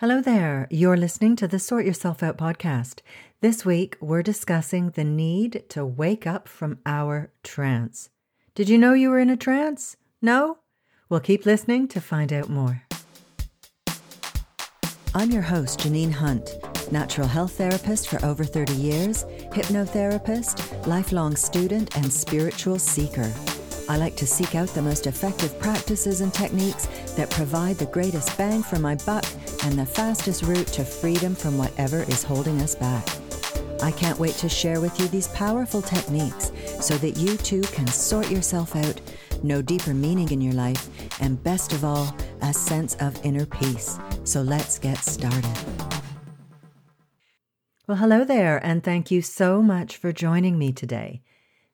Hello there. You're listening to the Sort Yourself Out podcast. This week, we're discussing the need to wake up from our trance. Did you know you were in a trance? No? Well, keep listening to find out more. I'm your host, Janine Hunt, natural health therapist for over 30 years, hypnotherapist, lifelong student, and spiritual seeker. I like to seek out the most effective practices and techniques that provide the greatest bang for my buck and the fastest route to freedom from whatever is holding us back. I can't wait to share with you these powerful techniques so that you too can sort yourself out, know deeper meaning in your life, and best of all, a sense of inner peace. So let's get started. Well, hello there, and thank you so much for joining me today.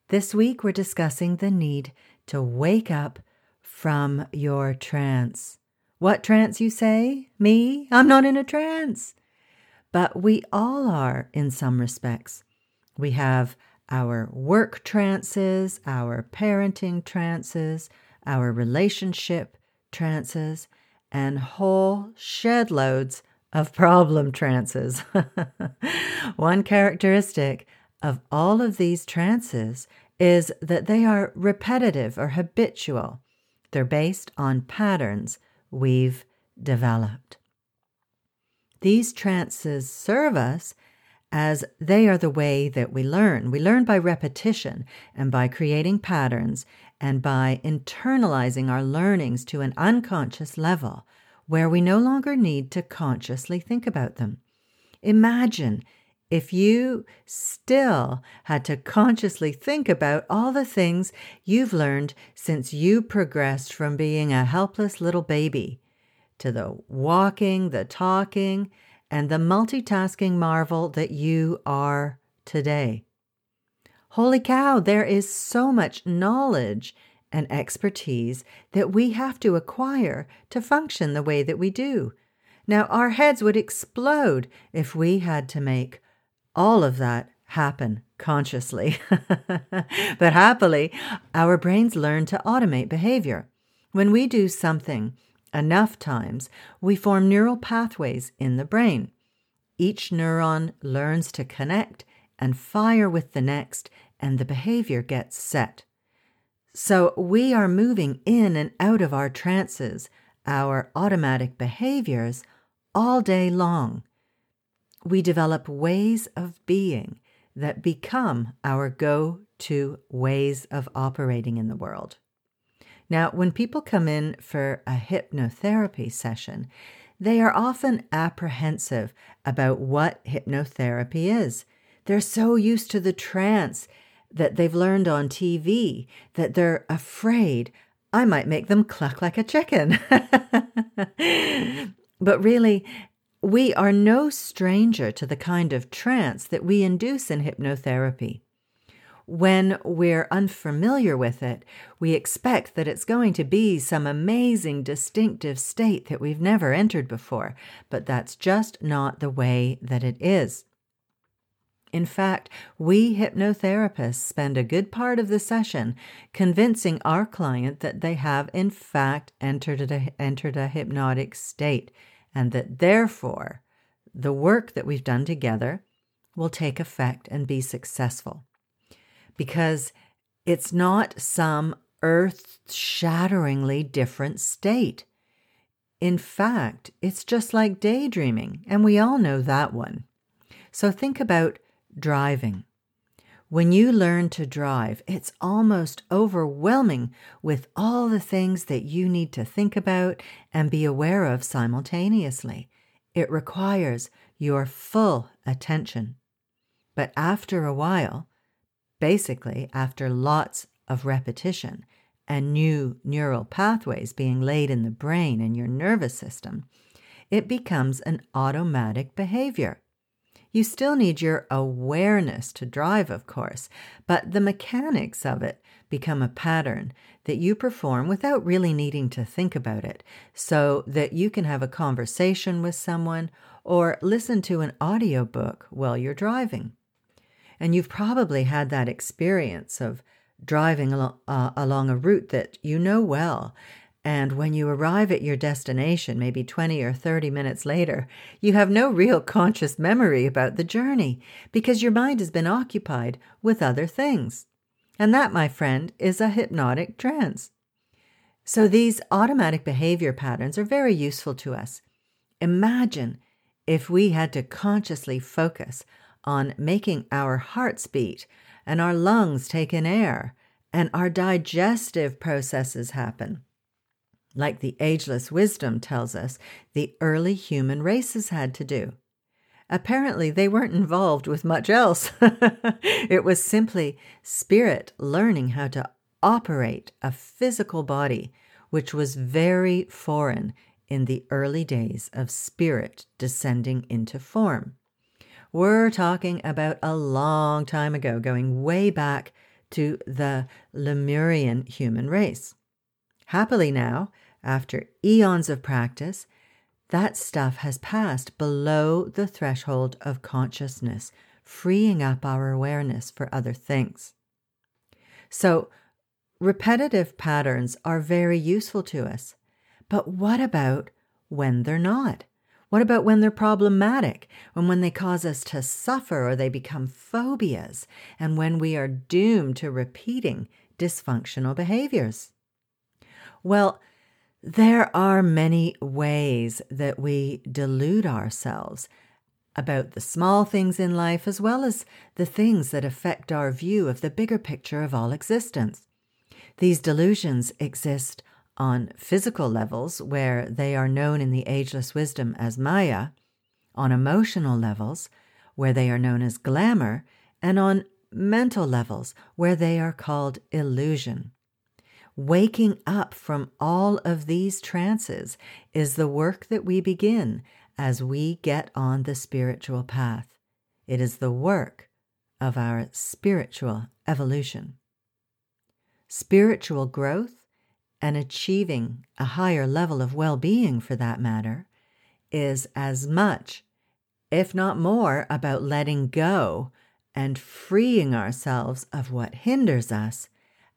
This week, we're discussing the need to wake up from your trance. What trance, you say? Me? I'm not in a trance. But we all are in some respects. We have our work trances, our parenting trances, our relationship trances, and whole shed loads of problem trances. One characteristic of all of these trances is that they are repetitive or habitual. They're based on patterns we've developed. These trances serve us as they are the way that we learn. We learn by repetition and by creating patterns and by internalizing our learnings to an unconscious level where we no longer need to consciously think about them. Imagine if you still had to consciously think about all the things you've learned since you progressed from being a helpless little baby to the walking, the talking, and the multitasking marvel that you are today. Holy cow, there is so much knowledge and expertise that we have to acquire to function the way that we do. Now, our heads would explode if we had to make all of that happen consciously. but happily, our brains learn to automate behavior. When we do something enough times, we form neural pathways in the brain. Each neuron learns to connect and fire with the next, and the behavior gets set. So we are moving in and out of our trances, our automatic behaviors, all day long. We develop ways of being that become our go to ways of operating in the world. Now, when people come in for a hypnotherapy session, they are often apprehensive about what hypnotherapy is. They're so used to the trance that they've learned on TV that they're afraid I might make them cluck like a chicken. but really, we are no stranger to the kind of trance that we induce in hypnotherapy. When we're unfamiliar with it, we expect that it's going to be some amazing, distinctive state that we've never entered before, but that's just not the way that it is. In fact, we hypnotherapists spend a good part of the session convincing our client that they have, in fact, entered a, entered a hypnotic state, and that therefore the work that we've done together will take effect and be successful. Because it's not some earth shatteringly different state. In fact, it's just like daydreaming, and we all know that one. So think about driving. When you learn to drive, it's almost overwhelming with all the things that you need to think about and be aware of simultaneously. It requires your full attention. But after a while, basically after lots of repetition and new neural pathways being laid in the brain and your nervous system, it becomes an automatic behavior. You still need your awareness to drive, of course, but the mechanics of it become a pattern that you perform without really needing to think about it, so that you can have a conversation with someone or listen to an audiobook while you're driving. And you've probably had that experience of driving along, uh, along a route that you know well And when you arrive at your destination, maybe 20 or 30 minutes later, you have no real conscious memory about the journey because your mind has been occupied with other things. And that, my friend, is a hypnotic trance. So these automatic behavior patterns are very useful to us. Imagine if we had to consciously focus on making our hearts beat and our lungs take in air and our digestive processes happen like the ageless wisdom tells us the early human races had to do. Apparently, they weren't involved with much else. it was simply spirit learning how to operate a physical body, which was very foreign in the early days of spirit descending into form. We're talking about a long time ago, going way back to the Lemurian human race. Happily now, after eons of practice, that stuff has passed below the threshold of consciousness, freeing up our awareness for other things. So, repetitive patterns are very useful to us. But what about when they're not? What about when they're problematic, and when they cause us to suffer or they become phobias, and when we are doomed to repeating dysfunctional behaviors? Well, there are many ways that we delude ourselves about the small things in life as well as the things that affect our view of the bigger picture of all existence. These delusions exist on physical levels, where they are known in the ageless wisdom as Maya, on emotional levels, where they are known as glamour, and on mental levels, where they are called illusion. Waking up from all of these trances is the work that we begin as we get on the spiritual path. It is the work of our spiritual evolution. Spiritual growth and achieving a higher level of well being, for that matter, is as much, if not more, about letting go and freeing ourselves of what hinders us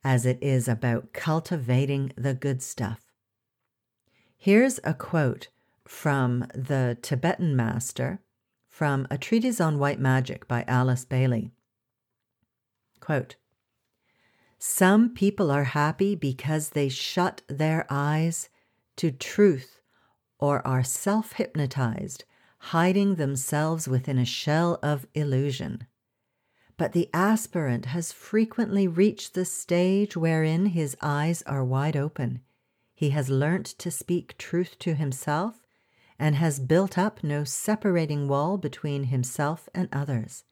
as it is about cultivating the good stuff. Here's a quote from the Tibetan master from A Treatise on White Magic by Alice Bailey. Quote, Some people are happy because they shut their eyes to truth or are self hypnotized, hiding themselves within a shell of illusion but the aspirant has frequently reached the stage wherein his eyes are wide open. He has learnt to speak truth to himself and has built up no separating wall between himself and others.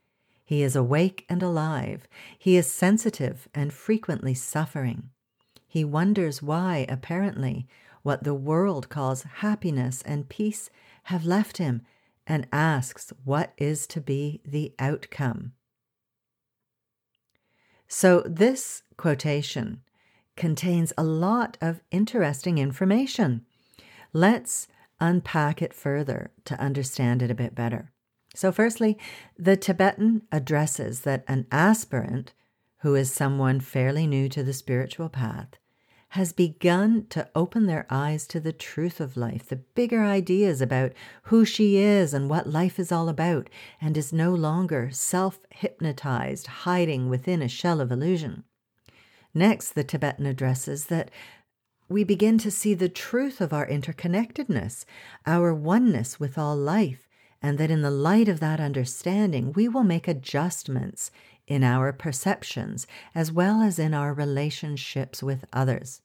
He is awake and alive. He is sensitive and frequently suffering. He wonders why, apparently, what the world calls happiness and peace have left him and asks what is to be the outcome. So, this quotation contains a lot of interesting information. Let's unpack it further to understand it a bit better. So, firstly, the Tibetan addresses that an aspirant, who is someone fairly new to the spiritual path, has begun to open their eyes to the truth of life, the bigger ideas about who she is and what life is all about, and is no longer self hypnotized, hiding within a shell of illusion. Next, the Tibetan addresses that we begin to see the truth of our interconnectedness, our oneness with all life, and that in the light of that understanding, we will make adjustments in our perceptions as well as in our relationships with others.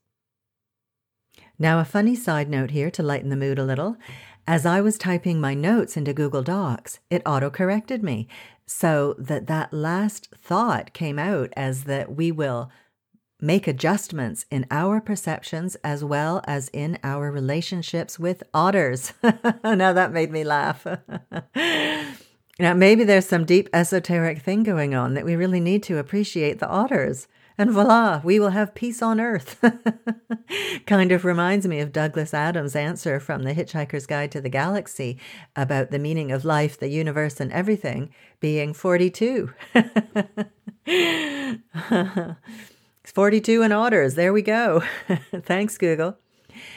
Now, a funny side note here to lighten the mood a little. As I was typing my notes into Google Docs, it auto corrected me so that that last thought came out as that we will make adjustments in our perceptions as well as in our relationships with otters. now that made me laugh. now, maybe there's some deep esoteric thing going on that we really need to appreciate the otters and voila, we will have peace on earth. kind of reminds me of Douglas Adams' answer from The Hitchhiker's Guide to the Galaxy about the meaning of life, the universe, and everything being 42. 42 and otters. There we go. Thanks, Google.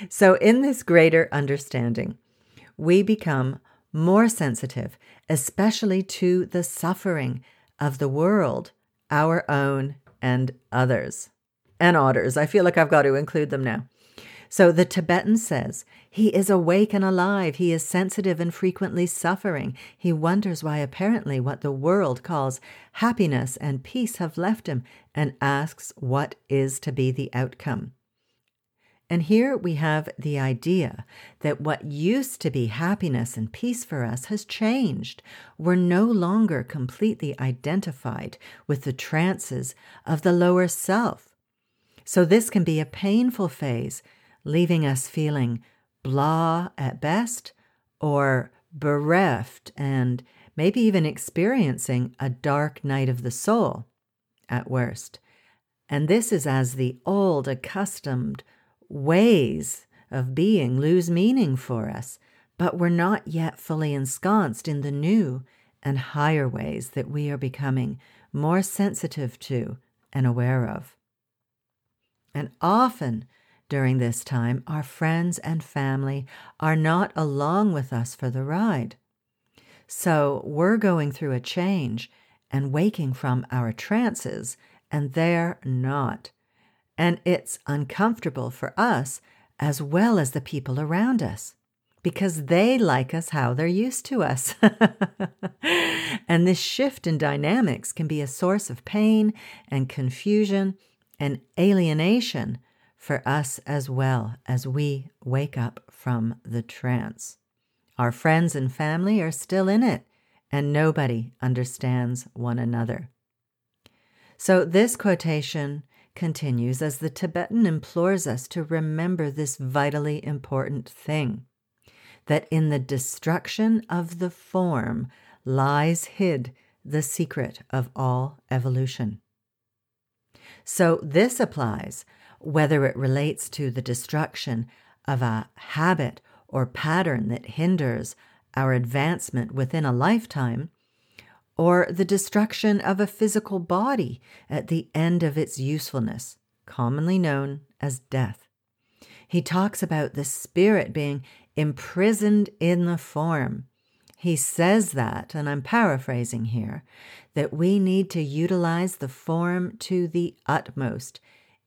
So, in this greater understanding, we become more sensitive, especially to the suffering of the world, our own and others. And otters. I feel like I've got to include them now. So the Tibetan says, He is awake and alive. He is sensitive and frequently suffering. He wonders why apparently what the world calls happiness and peace have left him and asks what is to be the outcome. And here we have the idea that what used to be happiness and peace for us has changed. We're no longer completely identified with the trances of the lower self. So, this can be a painful phase, leaving us feeling blah at best or bereft and maybe even experiencing a dark night of the soul at worst. And this is as the old, accustomed, ways of being lose meaning for us, but we're not yet fully ensconced in the new and higher ways that we are becoming more sensitive to and aware of. And often during this time, our friends and family are not along with us for the ride. So we're going through a change and waking from our trances, and they're not and it's uncomfortable for us as well as the people around us because they like us how they're used to us. and this shift in dynamics can be a source of pain and confusion and alienation for us as well as we wake up from the trance. Our friends and family are still in it, and nobody understands one another. So, this quotation continues as the Tibetan implores us to remember this vitally important thing that in the destruction of the form lies hid the secret of all evolution. So, this applies whether it relates to the destruction of a habit or pattern that hinders our advancement within a lifetime or the destruction of a physical body at the end of its usefulness, commonly known as death. He talks about the spirit being imprisoned in the form. He says that, and I'm paraphrasing here, that we need to utilize the form to the utmost,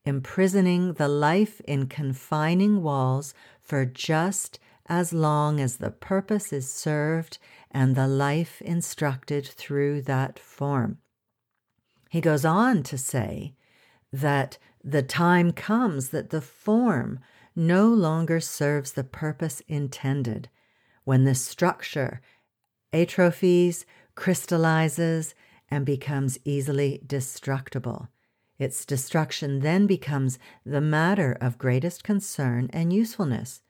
imprisoning the life in confining walls for just as long as the purpose is served and the life instructed through that form. He goes on to say that the time comes that the form no longer serves the purpose intended when the structure atrophies, crystallizes, and becomes easily destructible. Its destruction then becomes the matter of greatest concern and usefulness,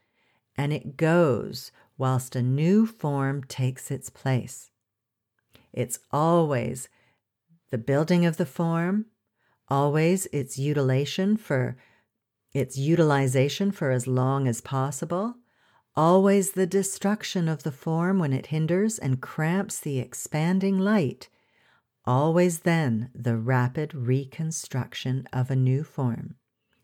and it goes whilst a new form takes its place. It's always the building of the form, always its utilization for its utilization for as long as possible, always the destruction of the form when it hinders and cramps the expanding light, always then the rapid reconstruction of a new form.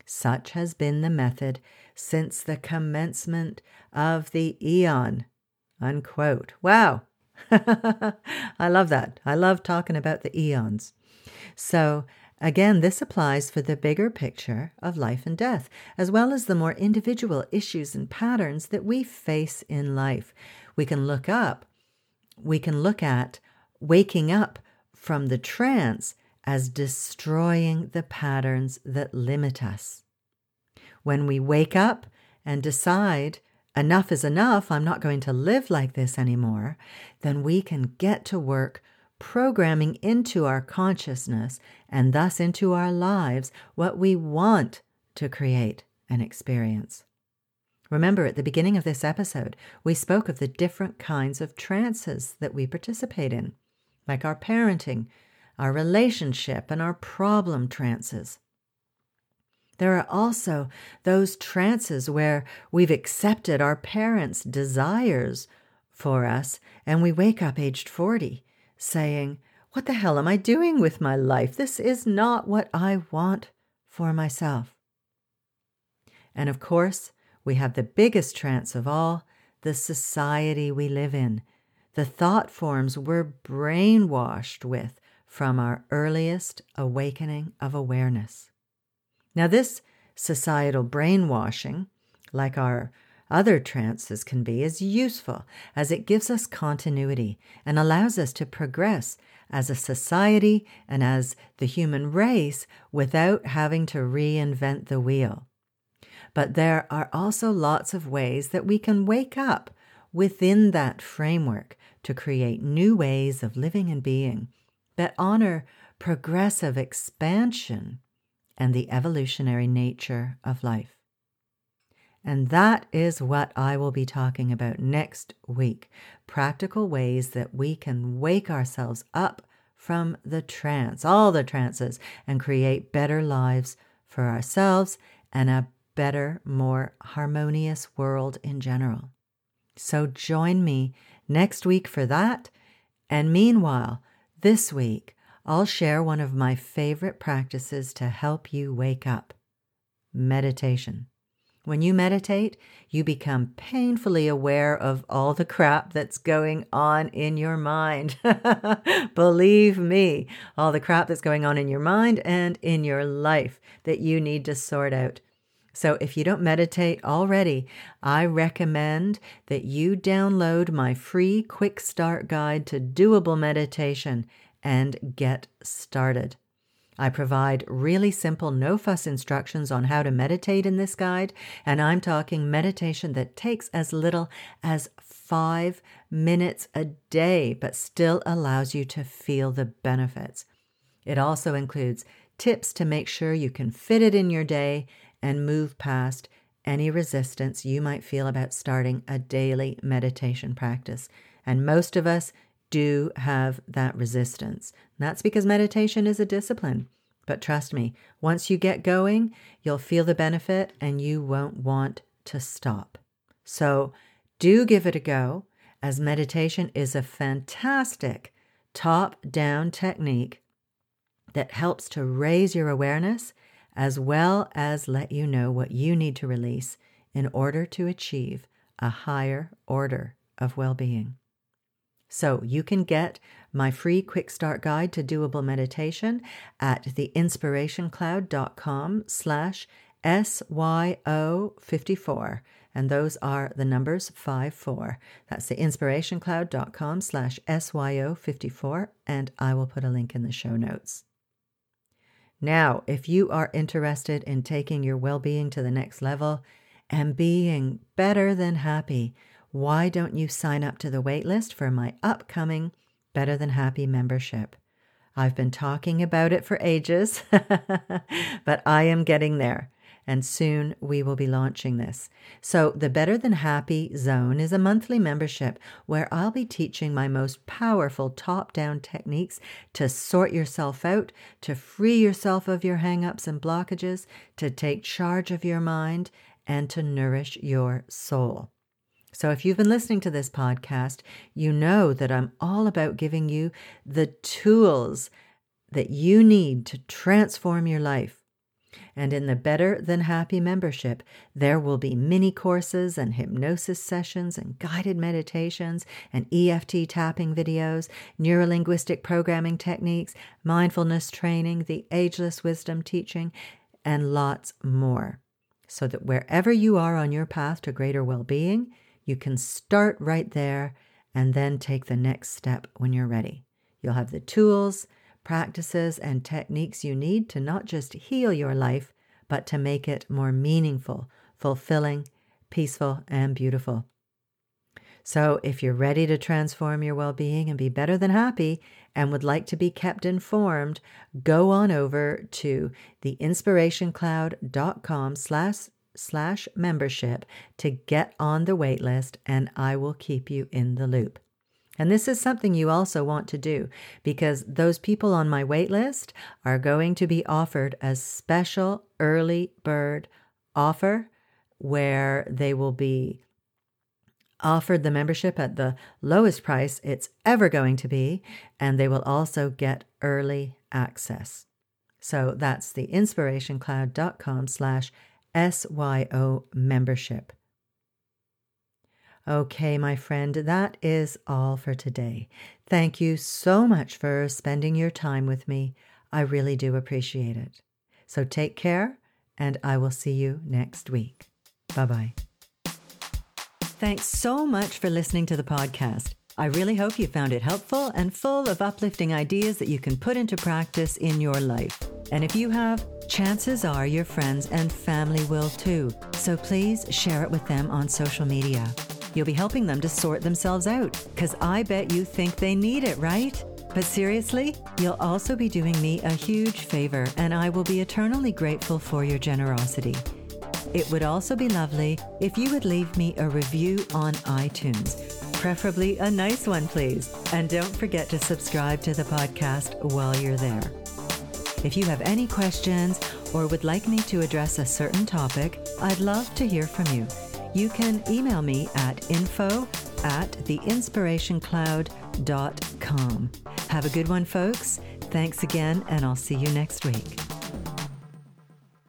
Such has been the method since the commencement of the eon. Unquote. Wow. I love that. I love talking about the eons. So, again, this applies for the bigger picture of life and death, as well as the more individual issues and patterns that we face in life. We can look up, we can look at waking up from the trance as destroying the patterns that limit us. When we wake up and decide, enough is enough, I'm not going to live like this anymore, then we can get to work programming into our consciousness and thus into our lives what we want to create and experience. Remember, at the beginning of this episode, we spoke of the different kinds of trances that we participate in, like our parenting, our relationship, and our problem trances. There are also those trances where we've accepted our parents' desires for us and we wake up aged 40 saying, What the hell am I doing with my life? This is not what I want for myself. And of course, We have the biggest trance of all, the society we live in, the thought forms we're brainwashed with from our earliest awakening of awareness. Now, this societal brainwashing, like our other trances can be, is useful as it gives us continuity and allows us to progress as a society and as the human race without having to reinvent the wheel. But there are also lots of ways that we can wake up within that framework to create new ways of living and being that honor progressive expansion and the evolutionary nature of life. And that is what I will be talking about next week practical ways that we can wake ourselves up from the trance, all the trances, and create better lives for ourselves and a better, more harmonious world in general. So join me next week for that. And meanwhile, this week, I'll share one of my favorite practices to help you wake up meditation. When you meditate, you become painfully aware of all the crap that's going on in your mind. Believe me, all the crap that's going on in your mind and in your life that you need to sort out. So, if you don't meditate already, I recommend that you download my free quick start guide to doable meditation and get started. I provide really simple, no fuss instructions on how to meditate in this guide, and I'm talking meditation that takes as little as five minutes a day, but still allows you to feel the benefits. It also includes tips to make sure you can fit it in your day and move past any resistance you might feel about starting a daily meditation practice. And most of us do have that resistance. That's because meditation is a discipline. But trust me, once you get going, you'll feel the benefit and you won't want to stop. So do give it a go, as meditation is a fantastic top down technique that helps to raise your awareness as well as let you know what you need to release in order to achieve a higher order of well being. So you can get my free quick start guide to doable meditation at theinspirationcloud.com slash SYO54. And those are the numbers 54. That's theinspirationcloud.com slash SYO54. And I will put a link in the show notes. Now, if you are interested in taking your well being to the next level and being better than happy, why don't you sign up to the waitlist for my upcoming Better Than Happy membership? I've been talking about it for ages, but I am getting there and soon we will be launching this. So, the Better Than Happy Zone is a monthly membership where I'll be teaching my most powerful top down techniques to sort yourself out, to free yourself of your hangups and blockages, to take charge of your mind, and to nourish your soul. So, if you've been listening to this podcast, you know that I'm all about giving you the tools that you need to transform your life and in the Better Than Happy membership, there will be mini courses and hypnosis sessions and guided meditations and EFT tapping videos, neurolinguistic programming techniques, mindfulness training, the ageless wisdom teaching, and lots more. So that wherever you are on your path to greater well being, you can start right there and then take the next step when you're ready. You'll have the tools, practices, and techniques you need to not just heal your life, but to make it more meaningful, fulfilling, peaceful, and beautiful. So, if you're ready to transform your well being and be better than happy and would like to be kept informed, go on over to theinspirationcloud.com slash slash membership to get on the waitlist and I will keep you in the loop. And this is something you also want to do because those people on my wait list are going to be offered a special early bird offer where they will be offered the membership at the lowest price it's ever going to be, and they will also get early access. So that's the inspirationcloud.com slash SYO membership. Okay, my friend, that is all for today. Thank you so much for spending your time with me. I really do appreciate it. So take care, and I will see you next week. Bye bye. Thanks so much for listening to the podcast. I really hope you found it helpful and full of uplifting ideas that you can put into practice in your life. And if you have, chances are your friends and family will too. So please share it with them on social media. You'll be helping them to sort themselves out, because I bet you think they need it, right? But seriously, you'll also be doing me a huge favor, and I will be eternally grateful for your generosity. It would also be lovely if you would leave me a review on iTunes, preferably a nice one, please. And don't forget to subscribe to the podcast while you're there. If you have any questions or would like me to address a certain topic, I'd love to hear from you. You can email me at info at theinspirationcloud.com. Have a good one, folks. Thanks again, and I'll see you next week.